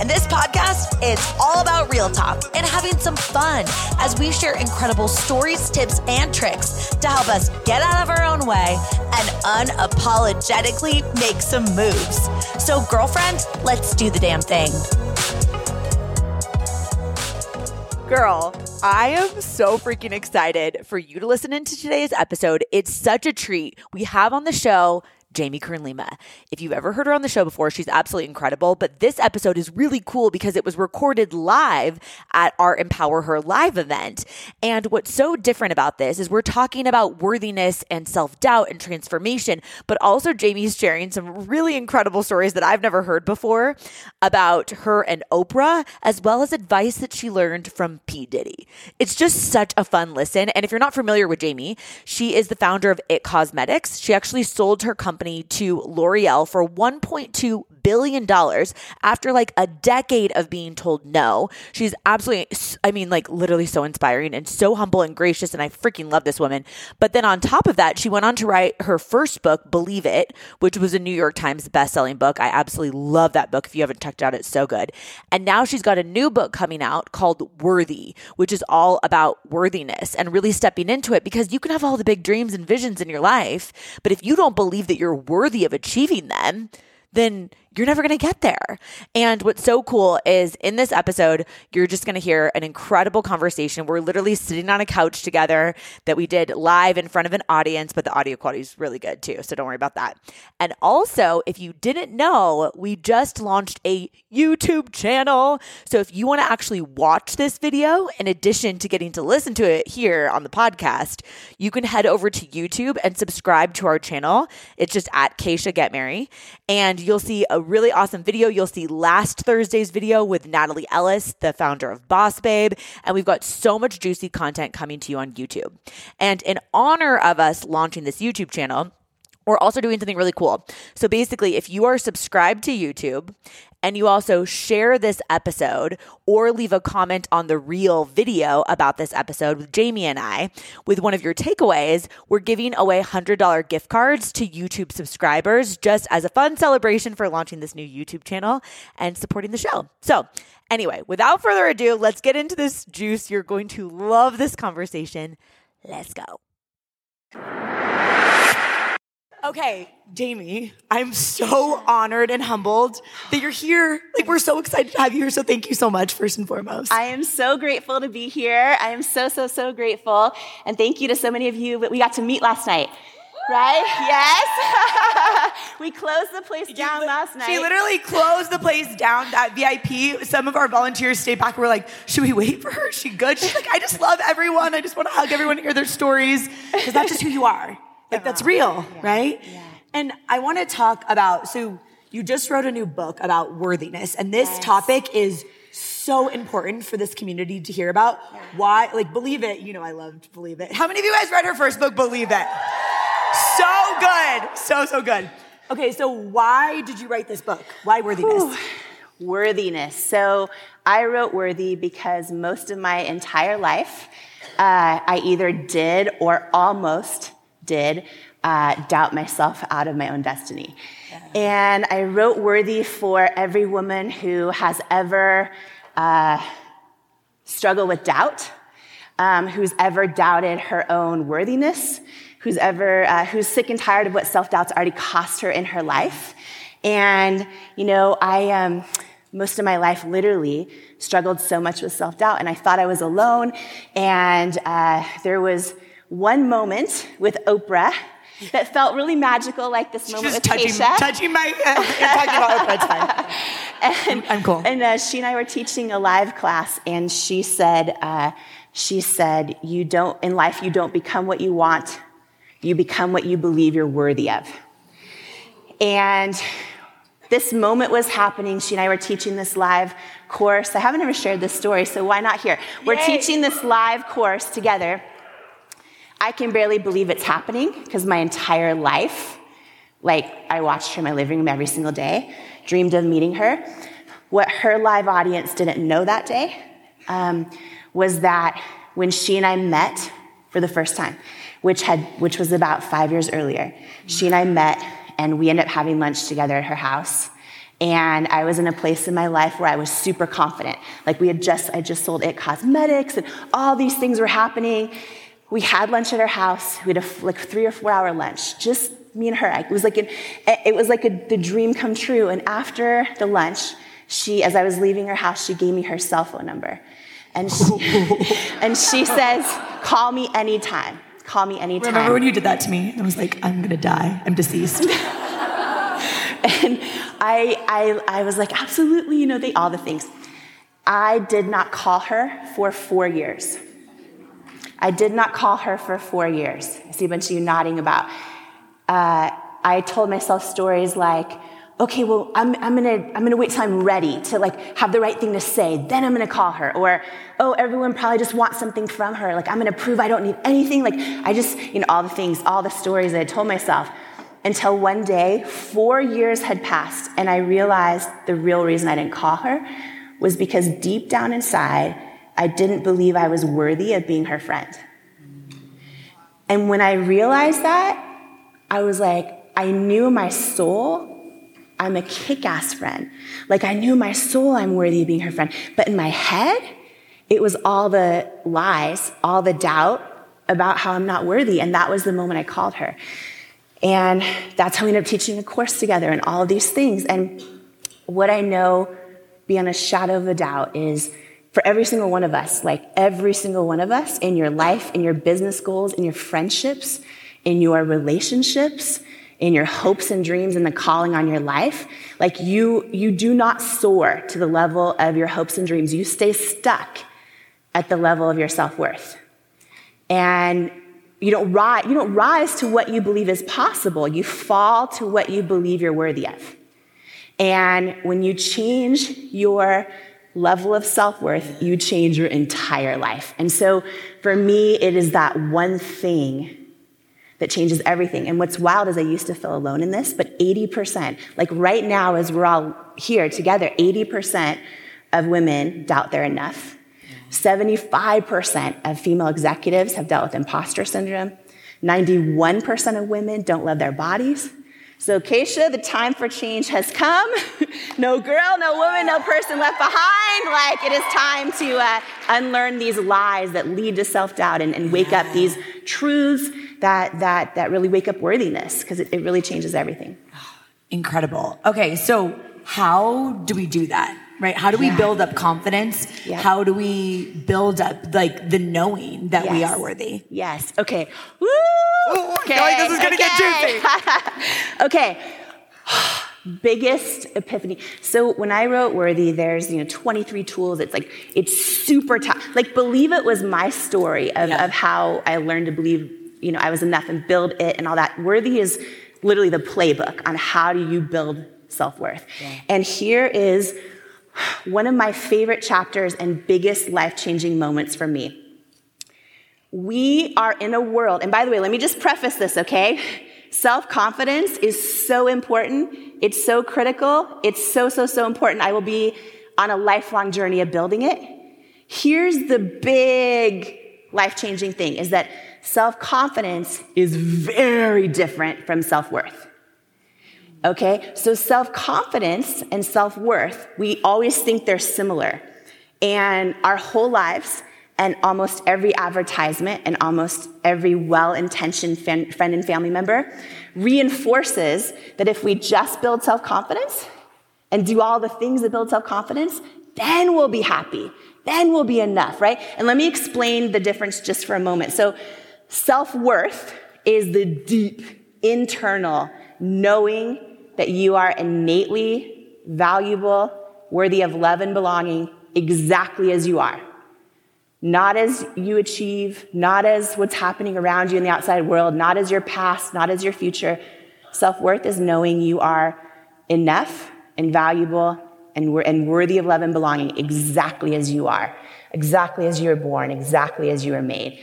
And this podcast is all about real talk and having some fun as we share incredible stories, tips, and tricks to help us get out of our own way and unapologetically make some moves. So, girlfriend, let's do the damn thing. Girl, I am so freaking excited for you to listen into today's episode. It's such a treat. We have on the show Jamie Kern Lima. If you've ever heard her on the show before, she's absolutely incredible. But this episode is really cool because it was recorded live at our Empower Her live event. And what's so different about this is we're talking about worthiness and self doubt and transformation, but also Jamie's sharing some really incredible stories that I've never heard before about her and Oprah, as well as advice that she learned from P. Diddy. It's just such a fun listen. And if you're not familiar with Jamie, she is the founder of It Cosmetics. She actually sold her company company to L'Oreal for 1.2 billion dollars after like a decade of being told no. She's absolutely I mean like literally so inspiring and so humble and gracious and I freaking love this woman. But then on top of that, she went on to write her first book, Believe It, which was a New York Times best-selling book. I absolutely love that book. If you haven't checked it out, it's so good. And now she's got a new book coming out called Worthy, which is all about worthiness and really stepping into it because you can have all the big dreams and visions in your life, but if you don't believe that you're worthy of achieving them, then you're never going to get there. And what's so cool is in this episode, you're just going to hear an incredible conversation. We're literally sitting on a couch together that we did live in front of an audience, but the audio quality is really good too. So don't worry about that. And also, if you didn't know, we just launched a YouTube channel. So if you want to actually watch this video, in addition to getting to listen to it here on the podcast, you can head over to YouTube and subscribe to our channel. It's just at Keisha Get Merry. And you'll see a really awesome video. You'll see last Thursday's video with Natalie Ellis, the founder of Boss Babe. And we've got so much juicy content coming to you on YouTube. And in honor of us launching this YouTube channel, we're also doing something really cool. So basically, if you are subscribed to YouTube and you also share this episode or leave a comment on the real video about this episode with Jamie and I with one of your takeaways, we're giving away $100 gift cards to YouTube subscribers just as a fun celebration for launching this new YouTube channel and supporting the show. So, anyway, without further ado, let's get into this juice. You're going to love this conversation. Let's go. Okay, Jamie, I'm so honored and humbled that you're here. Like, we're so excited to have you here. So, thank you so much, first and foremost. I am so grateful to be here. I am so, so, so grateful. And thank you to so many of you that we got to meet last night. Right? Yes. we closed the place down last night. She literally closed the place down, that VIP. Some of our volunteers stayed back were like, Should we wait for her? Is she good? She's like, I just love everyone. I just want to hug everyone and hear their stories. Because that's just who you are. Like that's real, yeah. right? Yeah. And I want to talk about so you just wrote a new book about worthiness, and this yes. topic is so important for this community to hear about. Yeah. Why, like, believe it. You know, I loved Believe It. How many of you guys read her first book, Believe It? So good, so so good. Okay, so why did you write this book? Why worthiness? Worthiness. So I wrote Worthy because most of my entire life, uh, I either did or almost did uh, doubt myself out of my own destiny. Yeah. And I wrote Worthy for every woman who has ever uh, struggled with doubt, um, who's ever doubted her own worthiness, who's ever uh, who's sick and tired of what self doubt's already cost her in her life. And you know, I um, most of my life literally struggled so much with self doubt, and I thought I was alone. And uh, there was one moment with Oprah that felt really magical, like this moment Just with touching, Keisha. touching my, uh, talking about Oprah, and, I'm cool. And uh, she and I were teaching a live class, and she said, uh, she said, you don't, in life, you don't become what you want, you become what you believe you're worthy of. And this moment was happening. She and I were teaching this live course. I haven't ever shared this story, so why not here? We're Yay. teaching this live course together. I can barely believe it's happening because my entire life, like I watched her in my living room every single day, dreamed of meeting her. What her live audience didn't know that day um, was that when she and I met for the first time, which had which was about five years earlier, she and I met and we ended up having lunch together at her house. And I was in a place in my life where I was super confident. Like we had just, I just sold It Cosmetics and all these things were happening. We had lunch at her house. We had a like three or four hour lunch, just me and her. It was like an, it was like a, the dream come true. And after the lunch, she, as I was leaving her house, she gave me her cell phone number. And she, and she says, call me anytime. Call me anytime. Remember when you did that to me? I was like, I'm gonna die. I'm deceased. and I, I, I was like, absolutely, you know, they, all the things. I did not call her for four years. I did not call her for four years. I see a bunch of you nodding about. Uh, I told myself stories like, okay, well, I'm, I'm gonna, I'm gonna wait till I'm ready to like have the right thing to say. Then I'm gonna call her. Or, oh, everyone probably just wants something from her. Like, I'm gonna prove I don't need anything. Like, I just, you know, all the things, all the stories that I told myself until one day, four years had passed, and I realized the real reason I didn't call her was because deep down inside, I didn't believe I was worthy of being her friend. And when I realized that, I was like, I knew my soul I'm a kick ass friend. Like I knew my soul I'm worthy of being her friend. But in my head, it was all the lies, all the doubt about how I'm not worthy. And that was the moment I called her. And that's how we ended up teaching a course together and all of these things. And what I know beyond a shadow of a doubt is for every single one of us, like every single one of us in your life, in your business goals, in your friendships, in your relationships, in your hopes and dreams and the calling on your life, like you, you do not soar to the level of your hopes and dreams. You stay stuck at the level of your self-worth. And you don't rise, you don't rise to what you believe is possible. You fall to what you believe you're worthy of. And when you change your level of self worth, you change your entire life. And so for me, it is that one thing that changes everything. And what's wild is I used to feel alone in this, but 80%, like right now, as we're all here together, 80% of women doubt they're enough. 75% of female executives have dealt with imposter syndrome. 91% of women don't love their bodies. So, Keisha, the time for change has come. no girl, no woman, no person left behind. Like, it is time to uh, unlearn these lies that lead to self doubt and, and, wake up these truths that, that, that really wake up worthiness, because it, it really changes everything. Incredible. Okay, so how do we do that? Right? How do we yeah. build up confidence? Yep. How do we build up like the knowing that yes. we are worthy? Yes. Okay. Woo! Ooh, okay. like this is gonna okay. get juicy. okay. Biggest epiphany. So when I wrote Worthy, there's you know 23 tools. It's like it's super tough. Like believe it was my story of, yeah. of how I learned to believe you know I was enough and build it and all that. Worthy is literally the playbook on how do you build self worth. Yeah. And here is one of my favorite chapters and biggest life changing moments for me. We are in a world, and by the way, let me just preface this, okay? Self confidence is so important. It's so critical. It's so, so, so important. I will be on a lifelong journey of building it. Here's the big life changing thing is that self confidence is very different from self worth. Okay, so self confidence and self worth, we always think they're similar. And our whole lives, and almost every advertisement and almost every well intentioned friend and family member reinforces that if we just build self confidence and do all the things that build self confidence, then we'll be happy. Then we'll be enough, right? And let me explain the difference just for a moment. So, self worth is the deep, internal knowing that you are innately valuable, worthy of love and belonging exactly as you are. Not as you achieve, not as what's happening around you in the outside world, not as your past, not as your future. Self worth is knowing you are enough and valuable and, and worthy of love and belonging exactly as you are, exactly as you were born, exactly as you were made.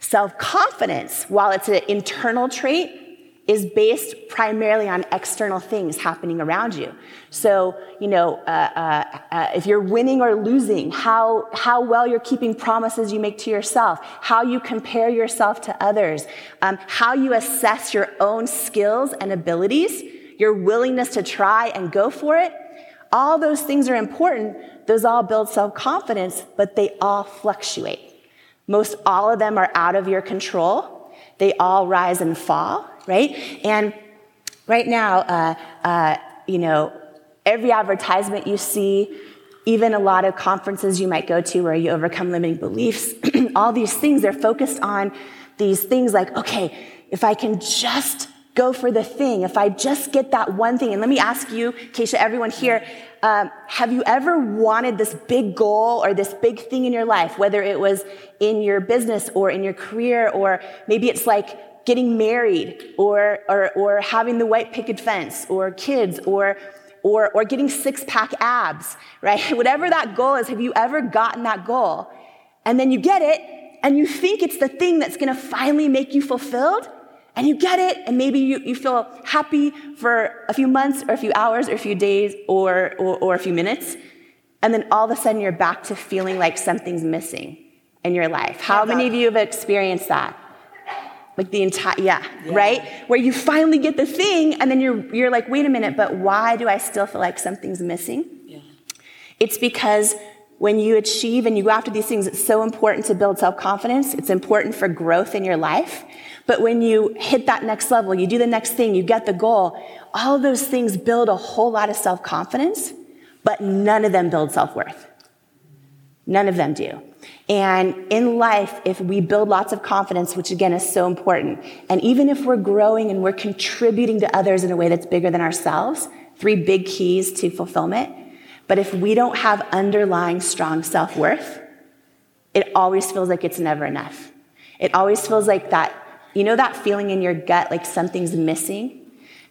Self confidence, while it's an internal trait, is based primarily on external things happening around you. So, you know, uh, uh, uh, if you're winning or losing, how, how well you're keeping promises you make to yourself, how you compare yourself to others, um, how you assess your own skills and abilities, your willingness to try and go for it, all those things are important. Those all build self confidence, but they all fluctuate. Most all of them are out of your control. They all rise and fall right? And right now, uh, uh, you know, every advertisement you see, even a lot of conferences you might go to where you overcome limiting beliefs, all these things, they're focused on these things like, okay, if I can just go for the thing, if I just get that one thing, and let me ask you, Keisha, everyone here, um, have you ever wanted this big goal or this big thing in your life, whether it was in your business or in your career, or maybe it's like getting married or, or, or having the white picket fence or kids or, or, or getting six pack abs, right? Whatever that goal is, have you ever gotten that goal? And then you get it and you think it's the thing that's gonna finally make you fulfilled and you get it and maybe you, you feel happy for a few months or a few hours or a few days or, or, or a few minutes. And then all of a sudden you're back to feeling like something's missing in your life. How many of you have experienced that? Like the entire yeah, yeah, right? Where you finally get the thing and then you're you're like wait a minute but why do i still feel like something's missing? Yeah. it's because when you achieve and you go after these things it's so important to build self-confidence. It's important for growth in your life. But when you hit that next level you do the next thing you get the goal all those things build a whole lot of self-confidence but none of them build self-worth. None of them do and in life, if we build lots of confidence, which again is so important, and even if we're growing and we're contributing to others in a way that's bigger than ourselves, three big keys to fulfillment. But if we don't have underlying strong self worth, it always feels like it's never enough. It always feels like that, you know, that feeling in your gut like something's missing?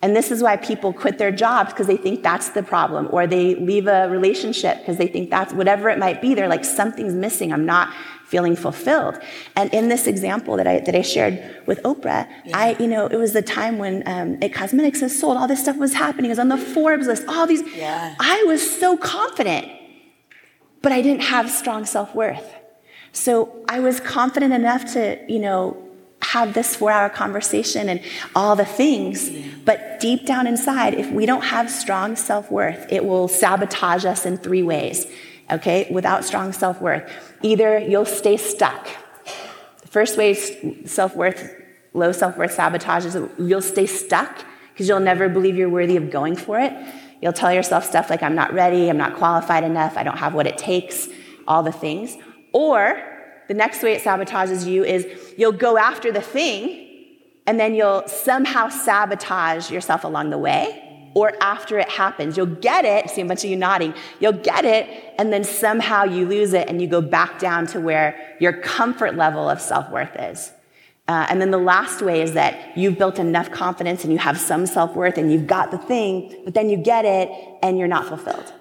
And this is why people quit their jobs because they think that's the problem, or they leave a relationship because they think that's whatever it might be. They're like, something's missing. I'm not feeling fulfilled. And in this example that I, that I shared with Oprah, yeah. I, you know, it was the time when um, It Cosmetics has sold, all this stuff was happening. It was on the Forbes list, all these. Yeah. I was so confident, but I didn't have strong self worth. So I was confident enough to, you know, have this four hour conversation and all the things. But deep down inside, if we don't have strong self worth, it will sabotage us in three ways. Okay? Without strong self worth. Either you'll stay stuck. The first way self worth, low self worth sabotages, you'll stay stuck because you'll never believe you're worthy of going for it. You'll tell yourself stuff like, I'm not ready, I'm not qualified enough, I don't have what it takes, all the things. Or the next way it sabotages you is you'll go after the thing and then you'll somehow sabotage yourself along the way. Or after it happens, you'll get it. See a bunch of you nodding. You'll get it, and then somehow you lose it, and you go back down to where your comfort level of self worth is. Uh, and then the last way is that you've built enough confidence and you have some self worth and you've got the thing, but then you get it and you're not fulfilled.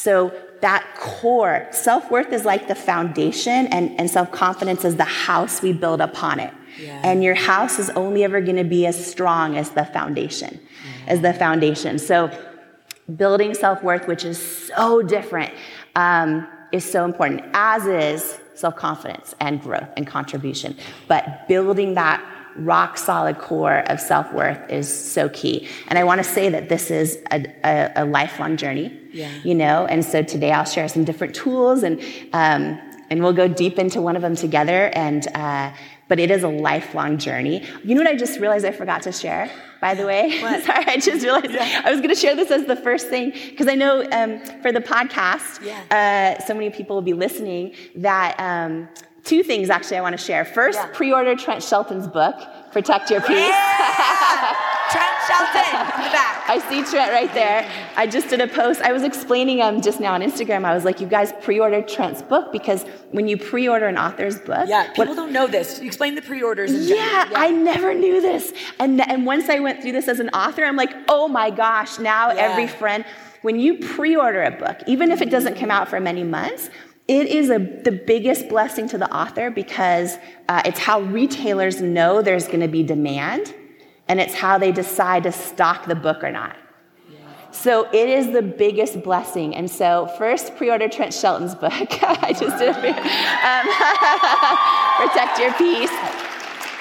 So that core, self-worth is like the foundation and, and self-confidence is the house we build upon it. Yeah. And your house is only ever going to be as strong as the foundation, as the foundation. So building self-worth, which is so different, um, is so important, as is self-confidence and growth and contribution. But building that rock solid core of self worth is so key. And I want to say that this is a, a, a lifelong journey, yeah. you know. And so today I'll share some different tools and um, and we'll go deep into one of them together. And uh, but it is a lifelong journey. You know what I just realized I forgot to share. By the way, sorry, I just realized yeah. I was going to share this as the first thing because I know um, for the podcast, yeah. uh, so many people will be listening that. Um, two things actually I want to share. First, yeah. pre-order Trent Shelton's book, Protect Your Peace. Yeah! Trent Shelton in the back. I see Trent right there. I just did a post. I was explaining um, just now on Instagram. I was like, you guys pre-order Trent's book because when you pre-order an author's book, yeah, people what, don't know this. You Explain the pre-orders. Yeah, yeah, I never knew this. And and once I went through this as an author, I'm like, oh my gosh! Now yeah. every friend, when you pre-order a book, even if it doesn't come out for many months it is a, the biggest blessing to the author because uh, it's how retailers know there's going to be demand and it's how they decide to stock the book or not. So it is the biggest blessing. And so, first, pre order Trent Shelton's book. I just did a um, Protect Your Peace.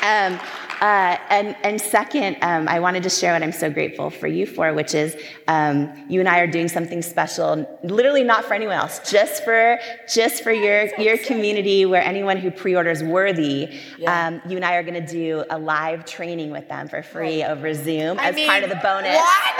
Um, uh, and, and second, um, I wanted to share what I'm so grateful for you for, which is um, you and I are doing something special, literally not for anyone else, just for just for your your community, where anyone who pre-orders Worthy, yeah. um, you and I are going to do a live training with them for free over Zoom I as mean, part of the bonus. What?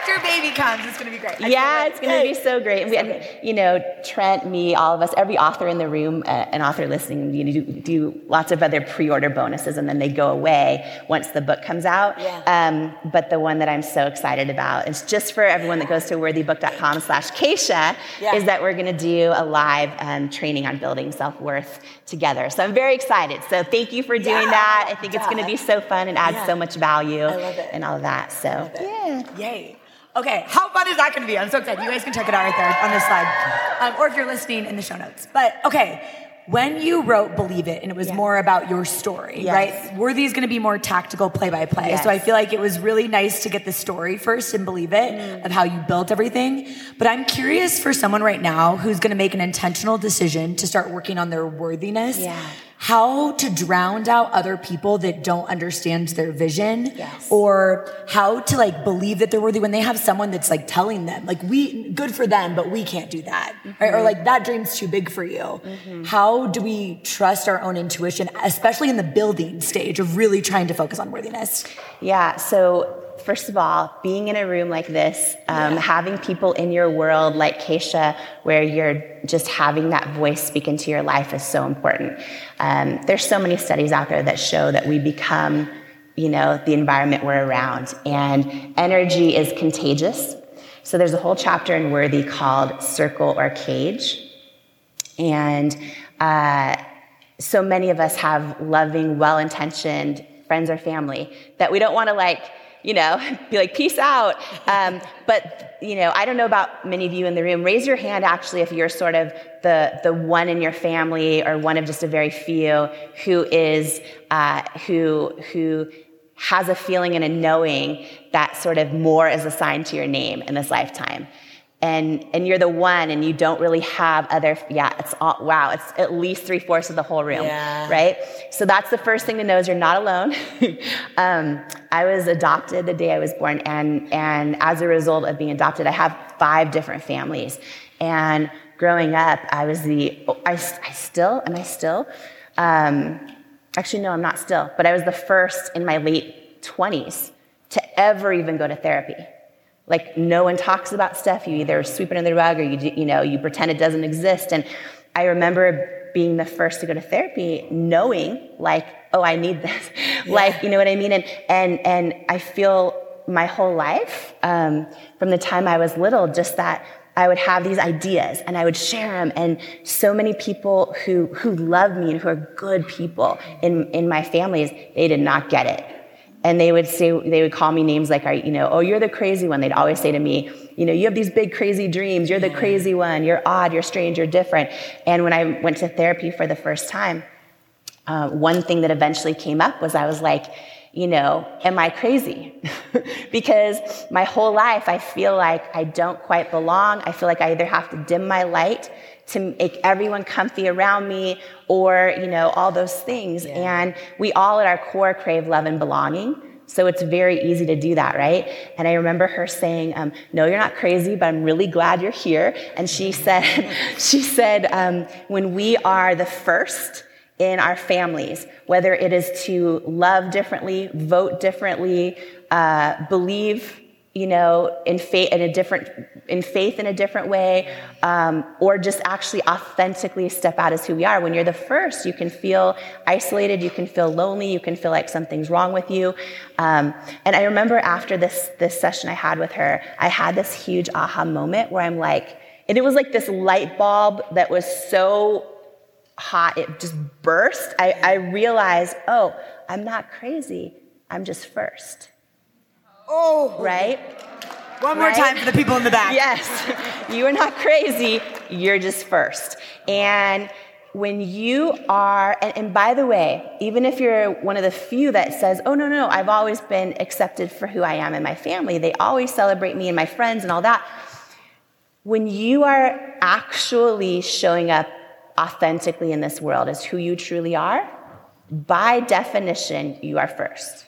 After baby comes, it's going to be great. I yeah, it's going to be so great. And, we, and, you know, Trent, me, all of us, every author in the room, uh, an author listening, you do, do lots of of other pre-order bonuses, and then they go away once the book comes out. Yeah. Um, but the one that I'm so excited about is just for everyone that goes to worthybook.com slash Keisha, yeah. is that we're going to do a live um, training on building self-worth together. So I'm very excited. So thank you for doing yeah. that. I think it's going to be so fun and add so much value and all of that. So yeah. Yay. Okay, how fun is that going to be? I'm so excited. You guys can check it out right there on this slide, um, or if you're listening in the show notes. But okay, when you wrote Believe It, and it was yeah. more about your story, yes. right? Worthy is going to be more tactical play by play. So I feel like it was really nice to get the story first and believe it mm. of how you built everything. But I'm curious for someone right now who's going to make an intentional decision to start working on their worthiness. Yeah how to drown out other people that don't understand their vision yes. or how to like believe that they're worthy when they have someone that's like telling them like we good for them but we can't do that mm-hmm. right? or like that dream's too big for you mm-hmm. how do we trust our own intuition especially in the building stage of really trying to focus on worthiness yeah so first of all, being in a room like this, um, yeah. having people in your world like Keisha, where you're just having that voice speak into your life is so important. Um, there's so many studies out there that show that we become, you know, the environment we're around, and energy is contagious. So there's a whole chapter in Worthy called Circle or Cage, and uh, so many of us have loving, well-intentioned friends or family that we don't want to like you know, be like, peace out. Um, but, you know, I don't know about many of you in the room. Raise your hand actually if you're sort of the, the one in your family or one of just a very few who is, uh, who, who has a feeling and a knowing that sort of more is assigned to your name in this lifetime and and you're the one and you don't really have other yeah it's all wow it's at least three-fourths of the whole room yeah. right? So that's the first thing to know is you're not alone. Um, i was adopted the day i was born and and as a result of being adopted i have five different families. And growing up i was the i, I still am i still? Um, actually no i'm not still but i was the first in my late 20s to ever even go to therapy like no one talks about stuff. You either sweep it under the rug or you, you know, you pretend it doesn't exist. And I remember being the first to go to therapy, knowing like, oh, I need this. Yeah. like, you know what I mean? And, and, and I feel my whole life, um, from the time I was little, just that I would have these ideas and I would share them. And so many people who, who love me and who are good people in, in my families, they did not get it and they would say they would call me names like you know oh you're the crazy one. They'd always say to me you know you have these big crazy dreams. You're the crazy one. You're odd. You're strange. You're different. And when i went to therapy for the first time uh, one thing that eventually came up was i was like you know am i crazy? Because my whole life i feel like i don't quite belong. I feel like i either have to dim my light to make everyone comfy around me or, you know, all those things. Yeah. And we all at our core crave love and belonging. So it's very easy to do that, right? And I remember her saying, um, "No, you're not crazy, but I'm really glad you're here." And she said, "She said um, when we are the first in our families, whether it is to love differently, vote differently, uh, believe you know, in faith in a different in faith in a different way, um, or just actually authentically step out as who we are. When you're the first, you can feel isolated, you can feel lonely, you can feel like something's wrong with you. Um, and I remember after this this session I had with her, I had this huge aha moment where I'm like, and it was like this light bulb that was so hot, it just burst. I, I realized, oh, I'm not crazy. I'm just first. Oh. Right? One more right? time for the people in the back. Yes, you are not crazy. You're just first. And when you are, and, and, by the way, even if you're one of the few that says, oh, no, no, no, I've always been accepted for who I am in my family, they always celebrate me and my friends and all that. When you are actually showing up authentically in this world as who you truly are, by definition, you are first.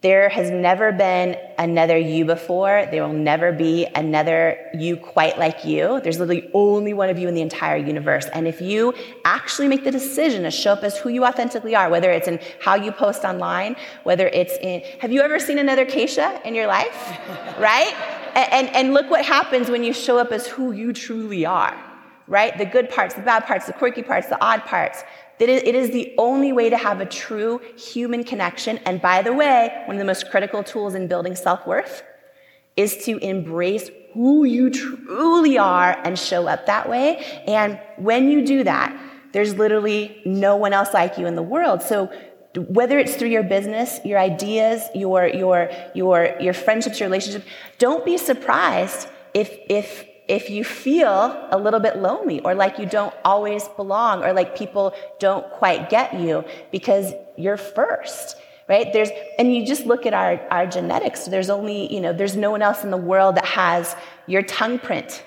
There has never been another you before. There will never be another you quite like you. There's literally only one of you in the entire universe. And if you actually make the decision to show up as who you authentically are, whether it's in how you post online, whether it's in, have you ever seen another Keisha in your life? right? And, and, and look what happens when you show up as who you truly are, right? The good parts, the bad parts, the quirky parts, the odd parts. That it is the only way to have a true human connection. And by the way, one of the most critical tools in building self worth is to embrace who you truly are and show up that way. And when you do that, there's literally no one else like you in the world. So whether it's through your business, your ideas, your your your your friendships, your relationships, don't be surprised if if if you feel a little bit lonely or like you don't always belong or like people don't quite get you because you're first right? There's and you just look at our, our genetics. There's only you know there's no one else in the world that has your tongue print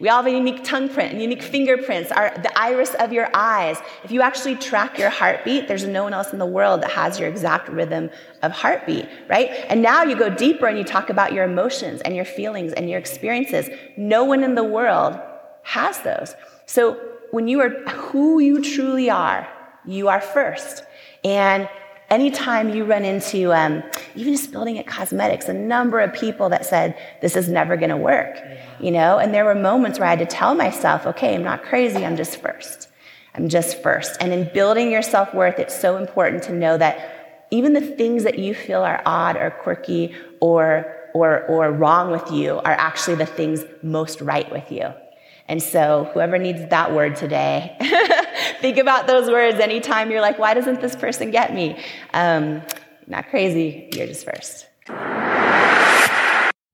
we all have a unique tongue print and unique fingerprints, our, the iris of your eyes. If you actually track your heartbeat, there's no one else in the world that has your exact rhythm of heartbeat, right? And now you go deeper and you talk about your emotions and your feelings and your experiences. No one in the world has those. So when you are who you truly are, you are first. And anytime you run into, um, even just building It Cosmetics, a number of people that said, this is never going to work, you know? And there were moments where I had to tell myself, okay, I'm not crazy, I'm just first. I'm just first. And in building your self worth, it's so important to know that even the things that you feel are odd or quirky or, or, or wrong with you are actually the things most right with you. And so, whoever needs that word today, think about those words anytime you're like, why doesn't this person get me? Um, not crazy, you're just first.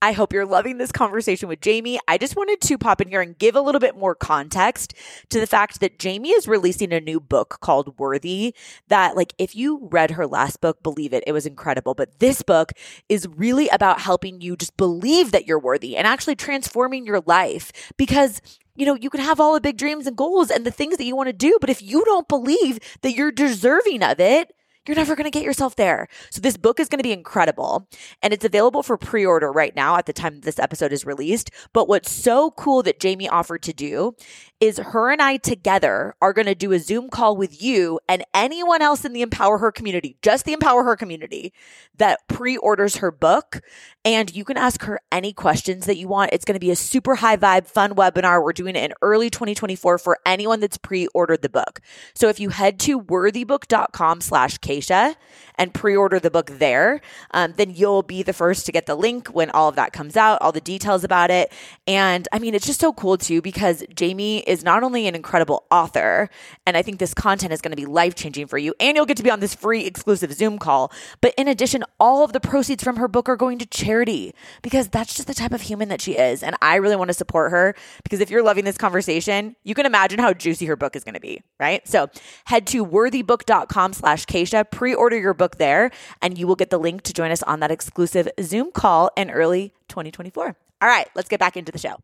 I hope you're loving this conversation with Jamie. I just wanted to pop in here and give a little bit more context to the fact that Jamie is releasing a new book called Worthy. That, like, if you read her last book, believe it, it was incredible. But this book is really about helping you just believe that you're worthy and actually transforming your life because you know, you can have all the big dreams and goals and the things that you want to do, but if you don't believe that you're deserving of it, you're never going to get yourself there. So this book is going to be incredible and it's available for pre-order right now at the time this episode is released. But what's so cool that Jamie offered to do is her and I together are going to do a Zoom call with you and anyone else in the Empower Her community, just the Empower Her community that pre-orders her book and you can ask her any questions that you want. It's going to be a super high vibe fun webinar. We're doing it in early 2024 for anyone that's pre-ordered the book. So if you head to worthybook.com slash Keisha and pre-order the book there, um, then you'll be the first to get the link when all of that comes out, all the details about it. And I mean, it's just so cool too because Jamie is not only an incredible author, and I think this content is going to be life changing for you, and you'll get to be on this free exclusive Zoom call. But in addition, all of the proceeds from her book are going to charity because that's just the type of human that she is. And I really want to support her because if you're loving this conversation, you can imagine how juicy her book is going to be, right? So head to worthybook.com slash Keisha, pre-order your book there, and you will get the link to join us on that exclusive Zoom call in early 2024. All right, let's get back into the show.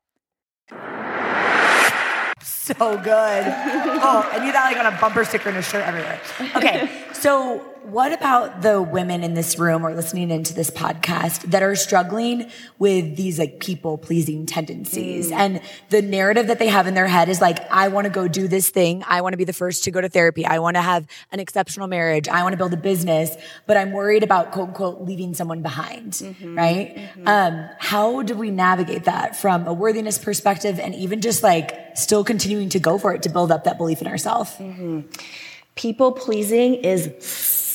So good. oh, I need that like on a bumper sticker and a shirt everywhere. Okay, so what about the women in this room or listening into this podcast that are struggling with these like people pleasing tendencies mm. and the narrative that they have in their head is like, I want to go do this thing. I want to be the first to go to therapy. I want to have an exceptional marriage. I want to build a business, but I'm worried about quote unquote leaving someone behind. Mm-hmm. Right. Mm-hmm. Um, how do we navigate that from a worthiness perspective and even just like still continuing to go for it to build up that belief in ourselves? Mm-hmm. People pleasing is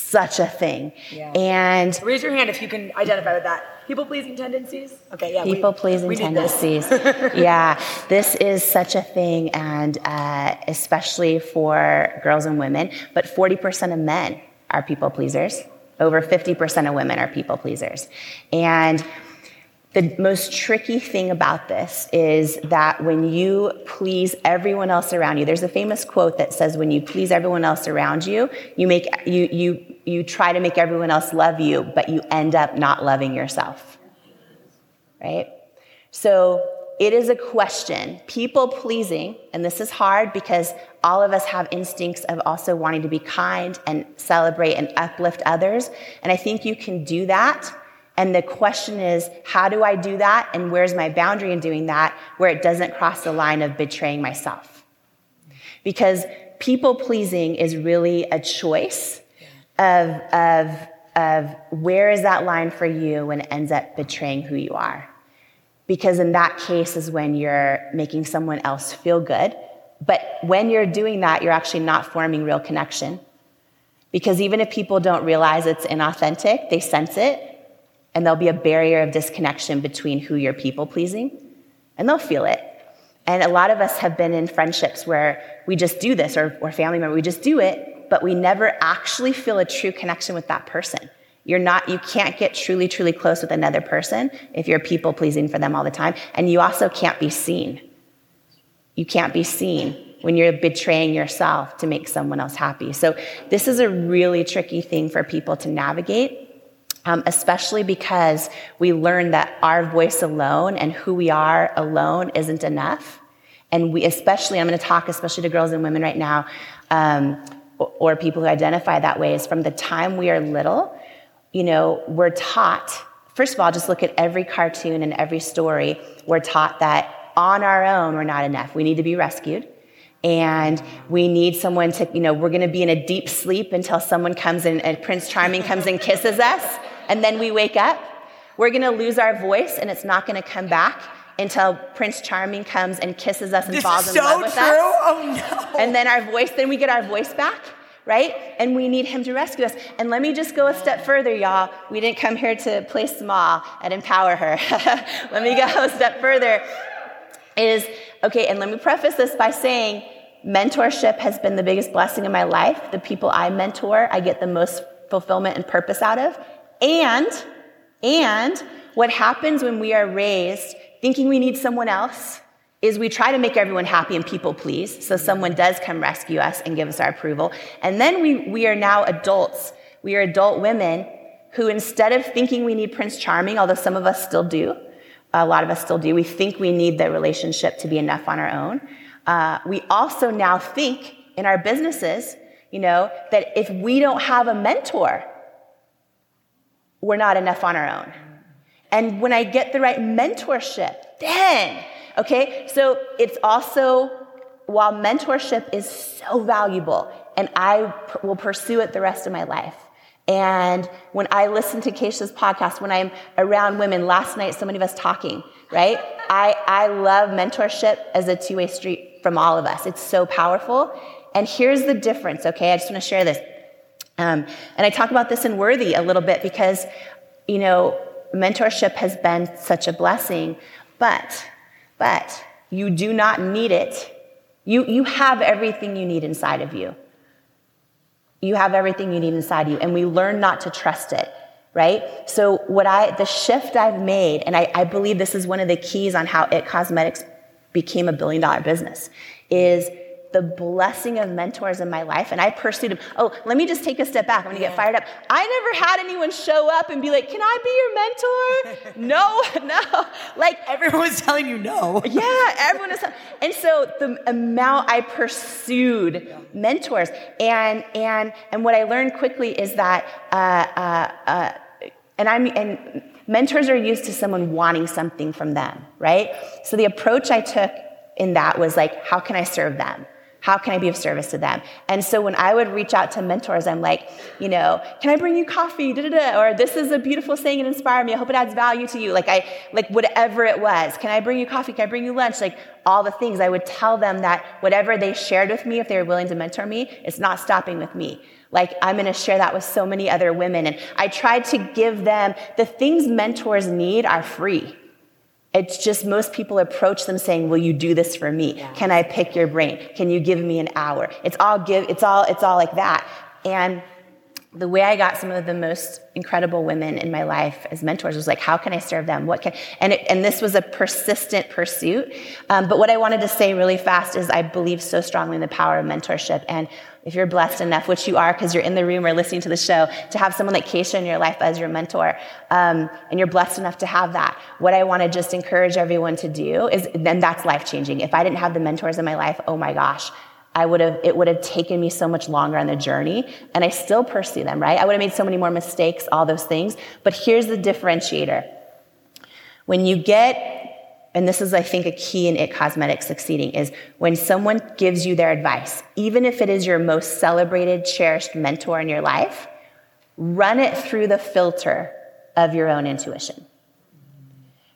such a thing. Yeah. And raise your hand if you can identify with that. People pleasing tendencies? Okay, yeah. People pleasing tendencies. yeah, this is such a thing, and uh, especially for girls and women, but 40% of men are people pleasers. Over 50% of women are people pleasers. And the most tricky thing about this is that when you please everyone else around you, there's a famous quote that says, when you please everyone else around you, you make, you, you, you try to make everyone else love you, but you end up not loving yourself. Right? So it is a question. People pleasing, and this is hard because all of us have instincts of also wanting to be kind and celebrate and uplift others. And I think you can do that and the question is, how do I do that? And where's my boundary in doing that where it doesn't cross the line of betraying myself? Because people pleasing is really a choice of, of, of where is that line for you when it ends up betraying who you are. Because in that case is when you're making someone else feel good. But when you're doing that, you're actually not forming real connection. Because even if people don't realize it's inauthentic, they sense it, and there'll be a barrier of disconnection between who you're people pleasing, and they'll feel it. And a lot of us have been in friendships where we just do this, or, or family member, we just do it, but we never actually feel a true connection with that person. You're not, you can't get truly, truly close with another person if you're people pleasing for them all the time. And you also can't be seen. You can't be seen when you're betraying yourself to make someone else happy. So this is a really tricky thing for people to navigate um, especially because we learn that our voice alone and who we are alone isn't enough. And we, especially, I'm going to talk especially to girls and women right now, um, or, people who identify that way, is from the time we are little, you know, we're taught, first of all, just look at every cartoon and every story, we're taught that on our own, we're not enough. We need to be rescued. And we need someone to, you know, we're to be in a deep sleep until someone comes in and Prince Charming comes and kisses us and then we wake up, we're gonna lose our voice and it's not gonna come back until Prince Charming comes and kisses us and this falls in so love with true. us. Oh no. And then our voice, then we get our voice back, right? And we need him to rescue us. And let me just go a step further, y'all. We didn't come here to play small and empower her. let me go a step further. Is okay, and let me preface this by saying mentorship has been the biggest blessing in my life. The people I mentor, I get the most fulfillment and purpose out of. And, and what happens when we are raised thinking we need someone else is we try to make everyone happy and people please. So someone does come rescue us and give us our approval. And then we, we are now adults. We are adult women who instead of thinking we need Prince Charming, although some of us still do, a lot of us still do, we think we need the relationship to be enough on our own. Uh, we also now think in our businesses, you know, that if we don't have a mentor, we're not enough on our own. And when I get the right mentorship, then, okay, so it's also, while mentorship is so valuable, and I will pursue it the rest of my life. And when I listen to Keisha's podcast, when I'm around women, last night, so many of us talking, right? I, I love mentorship as a two way street from all of us. It's so powerful. And here's the difference, okay? I just want to share this. Um, and I talk about this in Worthy a little bit because, you know, mentorship has been such a blessing, but, but you do not need it. You, you have everything you need inside of you. You have everything you need inside you, and we learn not to trust it, right? So, what I, the shift I've made, and I, I believe this is one of the keys on how It Cosmetics became a billion dollar business, is the blessing of mentors in my life and I pursued them. Oh, let me just take a step back. I'm gonna get fired up. I never had anyone show up and be like, Can I be your mentor? no, no. Like everyone was telling you no. yeah, everyone is. And so the amount I pursued mentors and and and what I learned quickly is that uh, uh, uh, and I'm and mentors are used to someone wanting something from them, right? So the approach I took in that was like, how can I serve them? How can I be of service to them? And so when I would reach out to mentors, I'm like, you know, can I bring you coffee? Da, da, da. Or this is a beautiful saying and inspire me. I hope it adds value to you. Like I, like whatever it was. Can I bring you coffee? Can I bring you lunch? Like all the things. I would tell them that whatever they shared with me, if they were willing to mentor me, it's not stopping with me. Like I'm going to share that with so many other women. And I tried to give them the things mentors need are free. It's just most people approach them saying, "Will you do this for me? Yeah. Can I pick your brain? Can you give me an hour?" It's all give. It's all. It's all like that. And the way I got some of the most incredible women in my life as mentors was like, how can I serve them? What can, and, it, and this was a persistent pursuit. Um, but what I wanted to say really fast is I believe so strongly in the power of mentorship. And if you're blessed enough, which you are because you're in the room or listening to the show, to have someone like Keisha in your life as your mentor, um, and you're blessed enough to have that, what I want to just encourage everyone to do is, then that's life changing. If I didn't have the mentors in my life, oh my gosh, I would have, it would have taken me so much longer on the journey, and I still pursue them, right? I would have made so many more mistakes, all those things. But here's the differentiator. When you get, and this is, I think, a key in It Cosmetics succeeding, is when someone gives you their advice, even if it is your most celebrated, cherished mentor in your life, run it through the filter of your own intuition.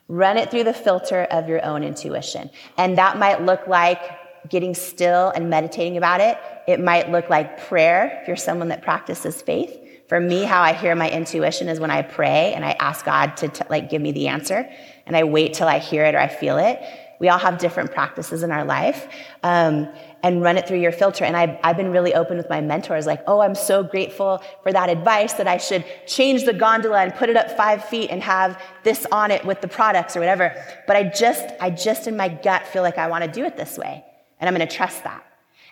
Run it through the filter of your own intuition. And that might look like getting still and meditating about it. It might look like prayer if you're someone that practices faith. For me, how I hear my intuition is when I pray and I ask God to t- like give me the answer, and I wait till I hear it or I feel it. We all have different practices in our life, um, and run it through your filter. And I've, I've been really open with my mentors, like, oh, I'm so grateful for that advice that I should change the gondola and put it up five feet and have this on it with the products or whatever. But I just, I just in my gut feel like I want to do it this way and I'm going to trust that.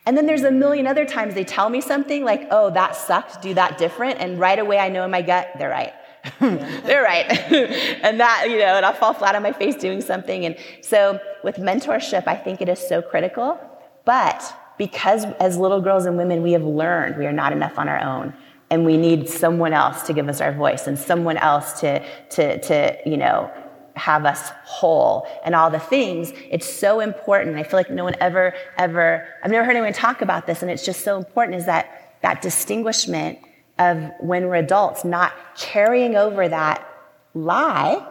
And then there's a million other times they tell me something like, oh, that sucked, do that different. And right away I know in my gut, they're right. they're right. and that, you know, and I'll fall flat on my face doing something. And so with mentorship, I think it is so critical. But because as little girls and women, we have learned we are not enough on our own. And we need someone else to give us our voice and someone else to, to, to you know, have us whole and all the things. It's so important. I feel like no one ever, ever, I've never heard anyone talk about this, and it's just so important is that that distinguishment of when we're adults, not carrying over that lie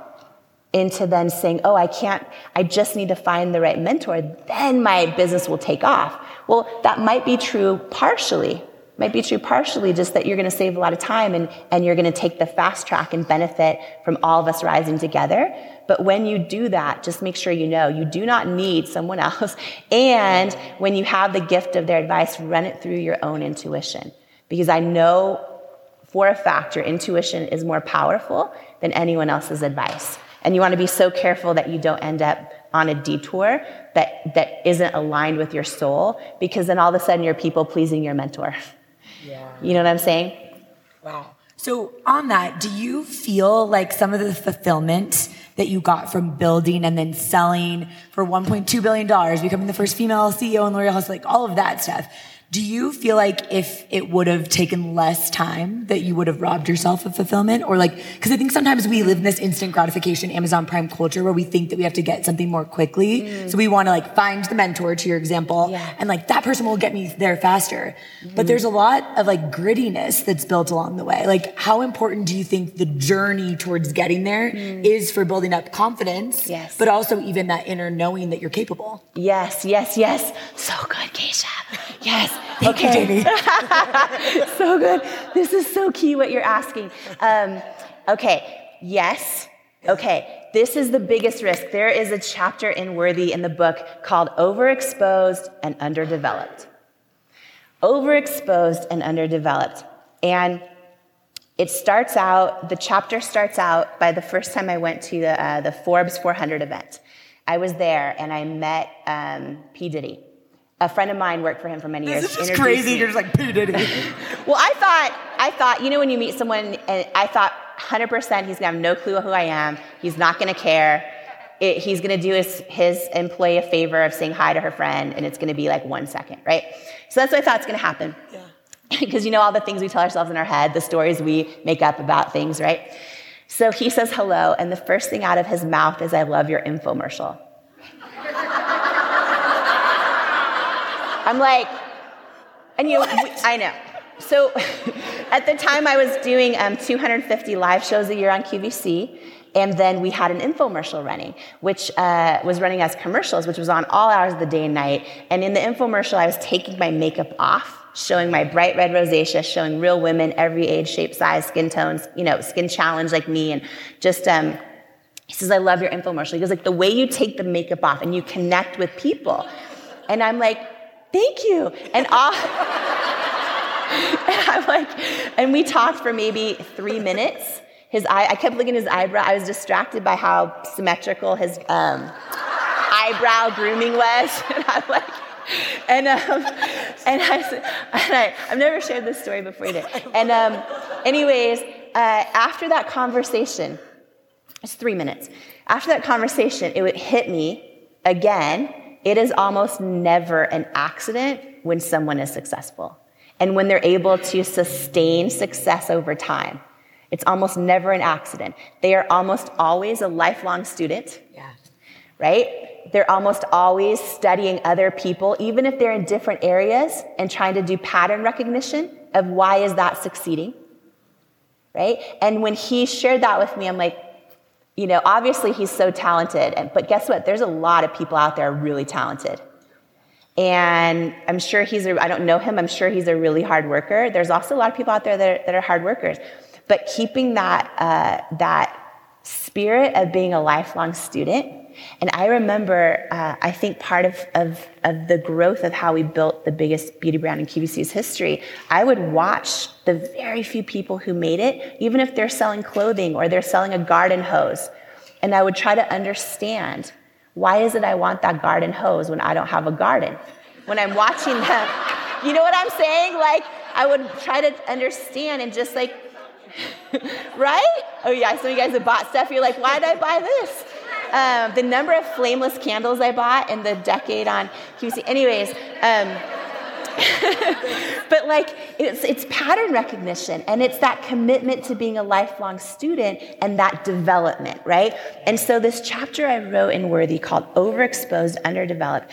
into then saying, oh, I can't, I just need to find the right mentor, then my business will take off. Well, that might be true partially, might be true partially just that you're going to save a lot of time and, and you're going to take the fast track and benefit from all of us rising together. But when you do that, just make sure you know you do not need someone else. And when you have the gift of their advice, run it through your own intuition. Because I know for a fact your intuition is more powerful than anyone else's advice. And you want to be so careful that you don't end up on a detour that, that isn't aligned with your soul, because then all of a sudden you're people pleasing your mentor. Yeah. You know what I'm saying? Wow. So, on that, do you feel like some of the fulfillment that you got from building and then selling for $1.2 billion, becoming the first female CEO in L'Oreal House, like all of that stuff, do you feel like if it would have taken less time that you would have robbed yourself of fulfillment? Or like because i think sometimes we live in this instant gratification amazon prime culture where we think that we have to get something more quickly. Mm. so we want to like find the mentor to your example yeah. and like that person will get me there faster. Mm. but there's a lot of like grittiness that's built along the way. Like how important do you think the journey towards getting there mm. is for building up confidence yes. but also even that inner knowing that you're capable? Yes yes yes. So good Kacia. Yes Thank okay. You, so good. This is so key what you're asking. Um, okay, yes. Okay, this is the biggest risk. There is a chapter in Worthy in the book called Overexposed and Underdeveloped. Overexposed and underdeveloped. And it starts out, the chapter starts out by the first time I went to the, uh, the Forbes 400 event. I was there and I met um, P. Diddy a friend of mine worked for him for many years. This is just crazy. Me. You're just like P Diddy. well, I thought, I thought, you know, when you meet someone, and I thought, 100%, he's gonna have no clue who I am. He's not gonna care. It, he's gonna do his, his employee a favor of saying hi to her friend, and it's gonna be like one second, right? So that's what I thought is gonna happen. Yeah. Because you know all the things we tell ourselves in our head, the stories we make up about things, right? So he says hello, and the first thing out of his mouth is, I love your infomercial. I'm like, and you know, I know. So at the time, I was doing um, 250 live shows a year on QVC. And then we had an infomercial running, which uh, was running as commercials, which was on all hours of the day and night. And in the infomercial, I was taking my makeup off, showing my bright red rosacea, showing real women, every age, shape, size, skin tones, you know, skin challenge like me, and just um, he says, I love your infomercial. He goes, like, the way you take the makeup off and you connect with people. And I'm like, thank you. And I'm like, and we talked for maybe three minutes. His eye, I kept looking at his eyebrow. I was distracted by how symmetrical his um, eyebrow grooming was. And I'm like, and um, and I, and I, I've never shared this story before either. And um, anyways, uh, after that conversation, it's three minutes. After that conversation, it would hit me again. It is almost never an accident when someone is successful and when they're able to sustain success over time. It's almost never an accident. They are almost always a lifelong student. Yeah. Right? They're almost always studying other people, even if they're in different areas, and trying to do pattern recognition of why is that succeeding. Right? And when he shared that with me, I'm like, you know, obviously he's so talented, but guess what? There's a lot of people out there really talented. And I'm sure he's a, I don't know him, I'm sure he's a really hard worker. There's also a lot of people out there that are, that are hard workers. But keeping that, uh, that spirit of being a lifelong student, and I remember, uh, I think part of, of, of the growth of how we built the biggest beauty brand in QVC's history, I would watch the very few people who made it, even if they're selling clothing or they're selling a garden hose. And I would try to understand why is it I want that garden hose when I don't have a garden? When I'm watching them, you know what I'm saying? Like, I would try to understand and just like, right? Oh, yeah, some of you guys have bought stuff. You're like, why did I buy this? Um, the number of flameless candles I bought in the decade on QVC. Anyways, um, but like it's, it's pattern recognition and it's that commitment to being a lifelong student and that development, right? And so this chapter I wrote in Worthy called Overexposed, Underdeveloped,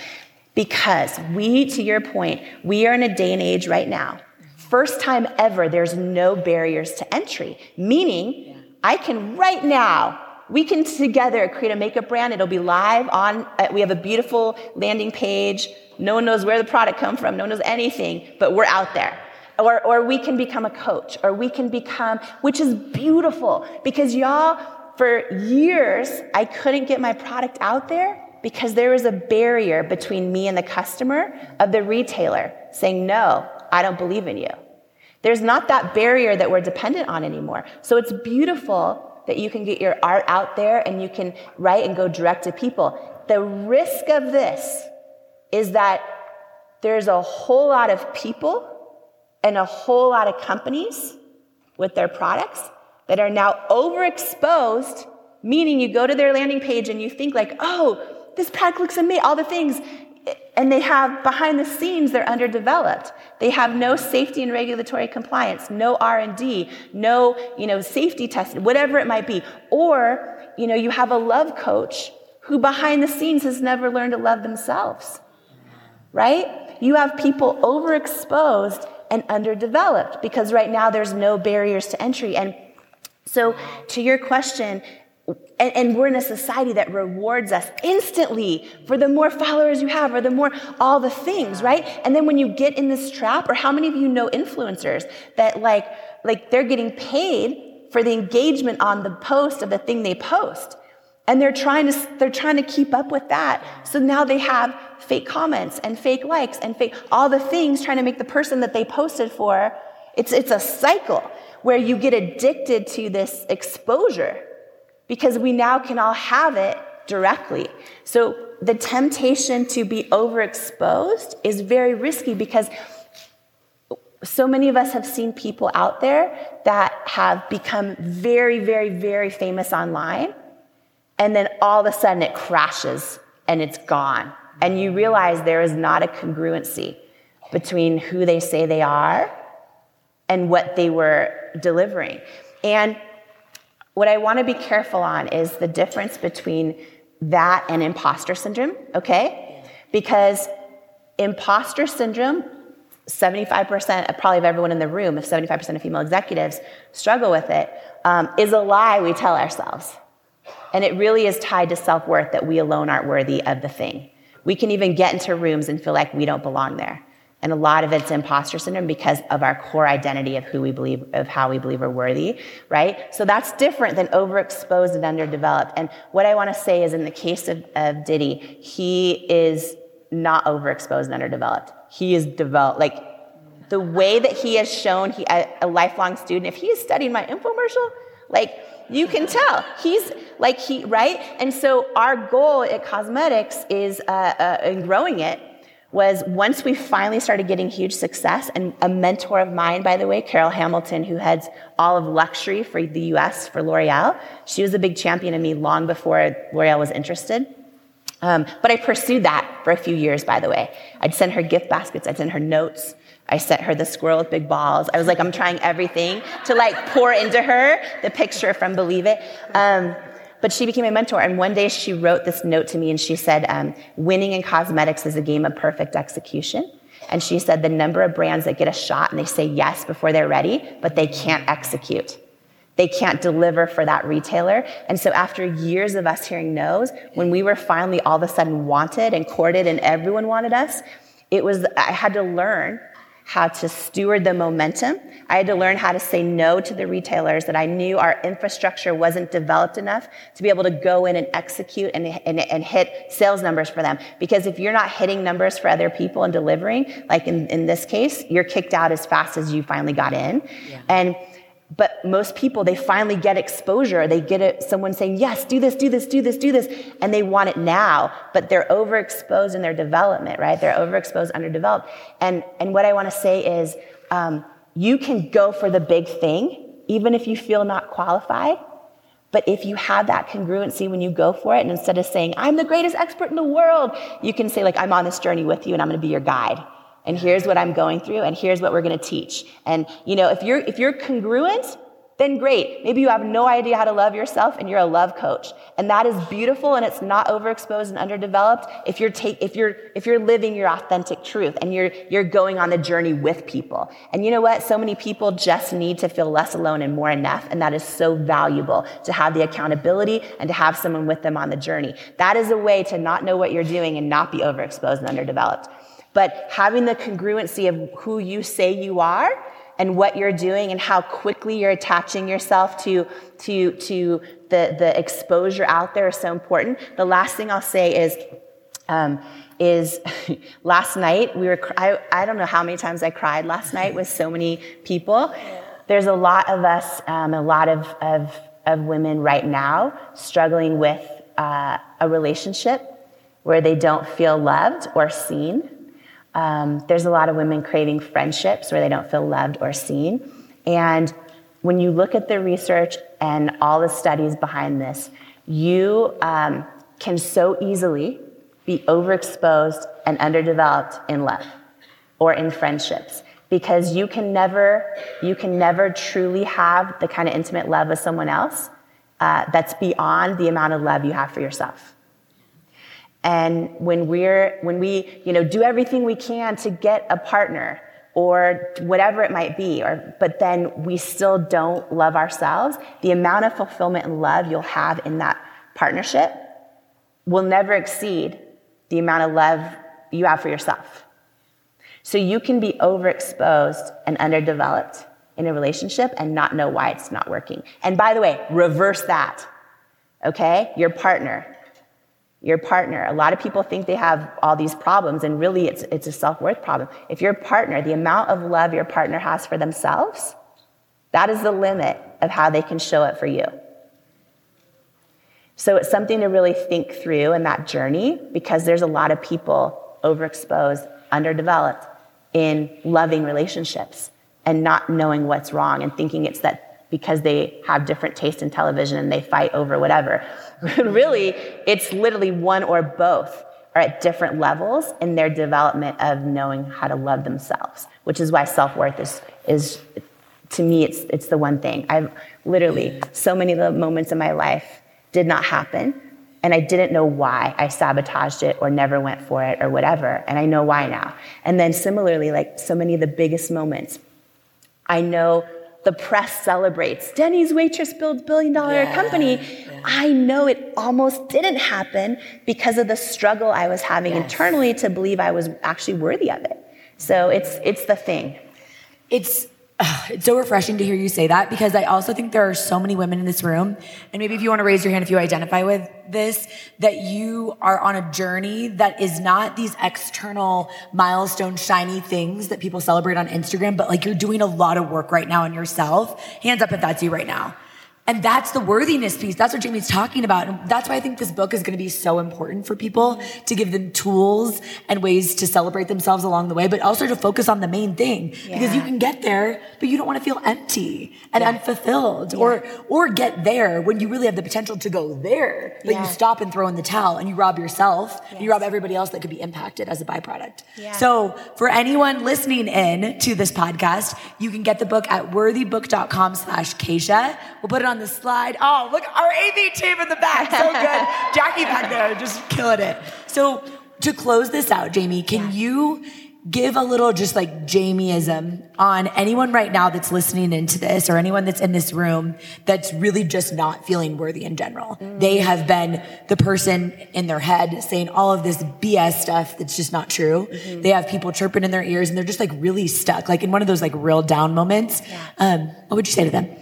because we, to your point, we are in a day and age right now. First time ever, there's no barriers to entry, meaning I can right now we can together create a makeup brand. It'll be live on, uh, we have a beautiful landing page. No one knows where the product come from. No one knows anything, but we're out there. Or, or we can become a coach, or we can become, which is beautiful because y'all, for years, I couldn't get my product out there because there was a barrier between me and the customer of the retailer saying, no, I don't believe in you. There's not that barrier that we're dependent on anymore. So it's beautiful that you can get your art out there and you can write and go direct to people. The risk of this is that there's a whole lot of people and a whole lot of companies with their products that are now overexposed, meaning you go to their landing page and you think like, oh, this product looks amazing, all the things, and they have behind the scenes they're underdeveloped. They have no safety and regulatory compliance no r&d no you know safety testing whatever it might be. Or you know you have a love coach who behind the scenes has never learned to love themselves right? You have people overexposed and underdeveloped because right now there's no barriers to entry. And so to your question and, and, we're in a society that rewards us instantly for the more followers you have or the more all the things, right? And then when you get in this trap, or how many of you know influencers that like, like they're getting paid for the engagement on the post of the thing they post. And they're trying to, they're trying to keep up with that. So now they have fake comments and fake likes and fake, all the things trying to make the person that they posted for. It's, it's a cycle where you get addicted to this exposure because we now can all have it directly. So the temptation to be overexposed is very risky because so many of us have seen people out there that have become very, very, very famous online, and then all of a sudden it crashes and it's gone. And you realize there is not a congruency between who they say they are and what they were delivering. And what I want to be careful on is the difference between that and imposter syndrome, okay? Because imposter syndrome, 75% of probably of everyone in the room, if 75% of female executives struggle with it, um, is a lie we tell ourselves. And it really is tied to self worth that we alone aren't worthy of the thing. We can even get into rooms and feel like we don't belong there. And a lot of it's imposter syndrome because of our core identity of who we believe, of how we believe we're worthy, right? So that's different than overexposed and underdeveloped. And what I want to say is in the case of, of Diddy, he is not overexposed and underdeveloped. He is developed, like, The way that he has shown he a, a lifelong student, if he is studying my infomercial, like you can tell he's like he right. And so our goal at Cosmetics is uh, uh, in growing it was once we finally started getting huge success, and a mentor of mine, by the way, Carol Hamilton, who heads all of luxury for the US for L'Oreal, she was a big champion of me long before L'Oreal was interested. Um, but I pursued that for a few years, by the way. I'd send her gift baskets, I'd send her notes. I sent her the squirrel with big balls. I was like, I'm trying everything to like pour into her the picture from Believe It. Um, but she became a mentor. And one day she wrote this note to me and she said, um, winning in cosmetics is a game of perfect execution. And she said, the number of brands that get a shot and they say yes before they're ready, but they can't execute. They can't deliver for that retailer. And so after years of us hearing no's, when we were finally all of a sudden wanted and courted and everyone wanted us, it was, I had to learn how to steward the momentum. I had to learn how to say no to the retailers that I knew our infrastructure wasn't developed enough to be able to go in and execute and, and, and hit sales numbers for them. Because if you're not hitting numbers for other people and delivering, like in, in this case, you're kicked out as fast as you finally got in. Yeah. And but most people, they finally get exposure. They get it, someone saying, yes, do this, do this, do this, do this. And they want it now, but they're overexposed in their development, right? They're overexposed, underdeveloped. And, and what I want to say is, um, you can go for the big thing, even if you feel not qualified. But if you have that congruency when you go for it, and instead of saying, I'm the greatest expert in the world, you can say, like, I'm on this journey with you and I'm going to be your guide and here's what I'm going through, and here's what we're going to teach. And you know, if you're if you're congruent, then great. Maybe you have no idea how to love yourself and you're a love coach. And that is beautiful and it's not overexposed and underdeveloped if you're take, if you're if you're living your authentic truth and you're you're going on the journey with people. And you know what? So many people just need to feel less alone and more enough and that is so valuable to have the accountability and to have someone with them on the journey. That is a way to not know what you're doing and not be overexposed and underdeveloped. But having the congruency of who you say you are and what you're doing and how quickly you're attaching yourself to, to, to the, the exposure out there is so important. The last thing I'll say is, um, is last night we were, I, I don't know how many times I cried last night with so many people. There's a lot of us, um, a lot of, of, of women right now struggling with uh, a relationship where they don't feel loved or seen um, there's a lot of women craving friendships where they don't feel loved or seen. And when you look at the research and all the studies behind this, you um, can so easily be overexposed and underdeveloped in love or in friendships because you can never you can never truly have the kind of intimate love with someone else uh, that's beyond the amount of love you have for yourself and when we're, when we, you know, do everything we can to get a partner or whatever it might be, or, but then we still don't love ourselves, the amount of fulfillment and love you'll have in that partnership will never exceed the amount of love you have for yourself. So you can be overexposed and underdeveloped in a relationship and not know why it's not working. And by the way, reverse that. Okay? Your partner your partner. A lot of people think they have all these problems, and really it's, it's a self worth problem. If your partner, the amount of love your partner has for themselves, that is the limit of how they can show it for you. So it's something to really think through in that journey because there's a lot of people overexposed, underdeveloped in loving relationships and not knowing what's wrong and thinking it's that because they have different taste in television and they fight over whatever. really, it's literally one or both are at different levels in their development of knowing how to love themselves, which is why self worth is, is, to me, it's, it's the one thing. I've literally, so many moments in my life did not happen, and I didn't know why I sabotaged it or never went for it or whatever, and I know why now. And then similarly, like so many of the biggest moments, I know the press celebrates. Denny's waitress builds billion dollar yeah, company. Yeah. I know it almost didn't happen because of the struggle I was having yes. internally to believe I was actually worthy of it. So it's it's the thing. It's it's so refreshing to hear you say that because I also think there are so many women in this room, and maybe if you want to raise your hand if you identify with this, that you are on a journey that is not these external milestone shiny things that people celebrate on Instagram, but like you're doing a lot of work right now on yourself. Hands up if that's you right now. And that's the worthiness piece. That's what Jamie's talking about. And that's why I think this book is going to be so important for people to give them tools and ways to celebrate themselves along the way, but also to focus on the main thing yeah. because you can get there, but you don't want to feel empty and yeah. unfulfilled yeah. or, or get there when you really have the potential to go there, but you stop and throw in the towel and you rob yourself yes. and you rob everybody else that could be impacted as a byproduct. So for anyone listening in to this podcast, you can get the book at worthybook.com slash Kacia. We'll put it on on the slide. Oh, look, our AV team in the back. So good. Jackie back there, just killing it. So to close this out, Jamie, can yeah. you give a little just like Jamieism on anyone right now that's listening into this or anyone that's in this room that's really just not feeling worthy in general. Mm. They have been the person in their head saying all of this BS stuff that's just not true. Mm-hmm. They have people chirping in their ears and they're just like really stuck, like in one of those like real down moments. Yeah. Um, what would you say to them?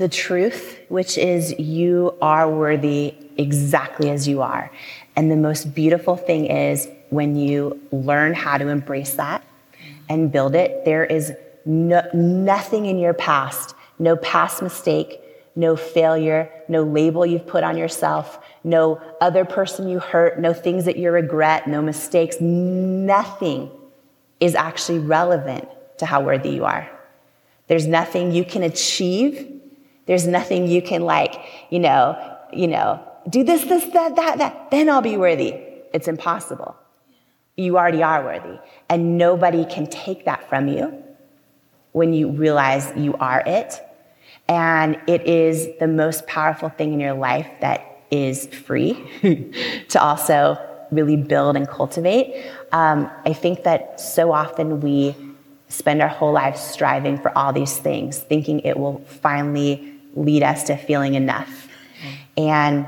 The truth, which is you are worthy exactly as you are. And the most beautiful thing is when you learn how to embrace that and build it, there is no, nothing in your past, no past mistake, no failure, no label you've put on yourself, no other person you hurt, no things that you regret, no mistakes, nothing is actually relevant to how worthy you are. There's nothing you can achieve there's nothing you can like, you know, you know, do this, this, that, that, that, then I'll be worthy. It's impossible. You already are worthy. And nobody can take that from you when you realize you are it. And it is the most powerful thing in your life that is free to also really build and cultivate. Um, I think that so often we spend our whole lives striving for all these things, thinking it will finally lead us to feeling enough. And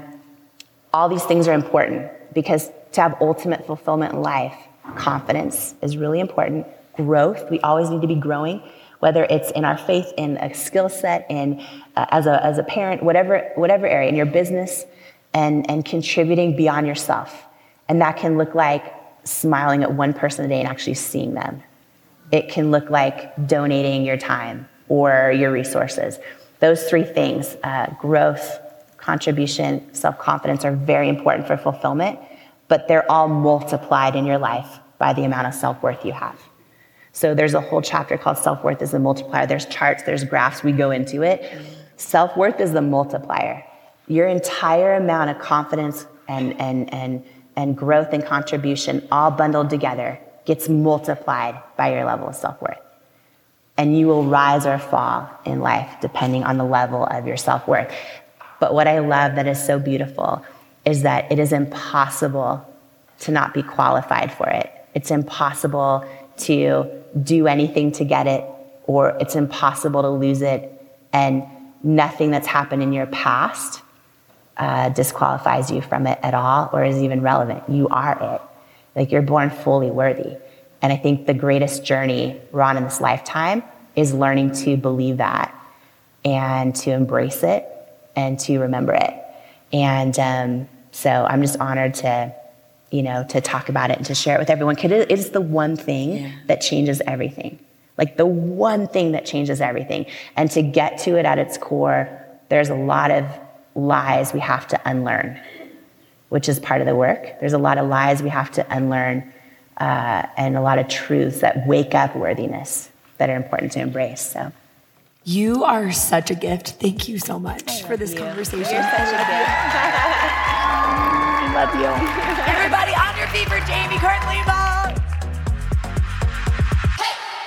all these things are important because to have ultimate fulfillment in life, confidence is really important. Growth, we always need to be growing, whether it's in our faith, in a skill set, in uh, as, a, as a parent, whatever, whatever area, in your business, and, and contributing beyond yourself. And that can look like smiling at one person a day and actually seeing them. It can look like donating your time or your resources those three things uh, growth, contribution, self confidence are very important for fulfillment, but they're all multiplied in your life by the amount of self worth you have. So there's a whole chapter called Self Worth is the Multiplier. There's charts, there's graphs, we go into it. Self worth is the multiplier. Your entire amount of confidence and, and, and, and growth and contribution all bundled together gets multiplied by your level of self worth and you will rise or fall in life depending on the level of your self worth. But what I love that is so beautiful is that it is impossible to not be qualified for it. It's impossible to do anything to get it, or it's impossible to lose it, and nothing that's happened in your past uh, disqualifies you from it at all or is even relevant. You are it. Like you're born fully worthy. And I think the greatest journey we're on in this lifetime is learning to believe that and to embrace it and to remember it. And um, so I'm just honored to, you know, to talk about it and to share it with everyone because it is the one thing yeah. that changes everything. Like the one thing that changes everything. And to get to it at its core, there's a lot of lies we have to unlearn, which is part of the work. There's a lot of lies we have to unlearn uh, and a lot of truths that wake up worthiness that are important to embrace. So. You are such a gift. Thank you so much for this you. conversation. You're such a gift. I love you. Everybody on your feet for Jamie Lima.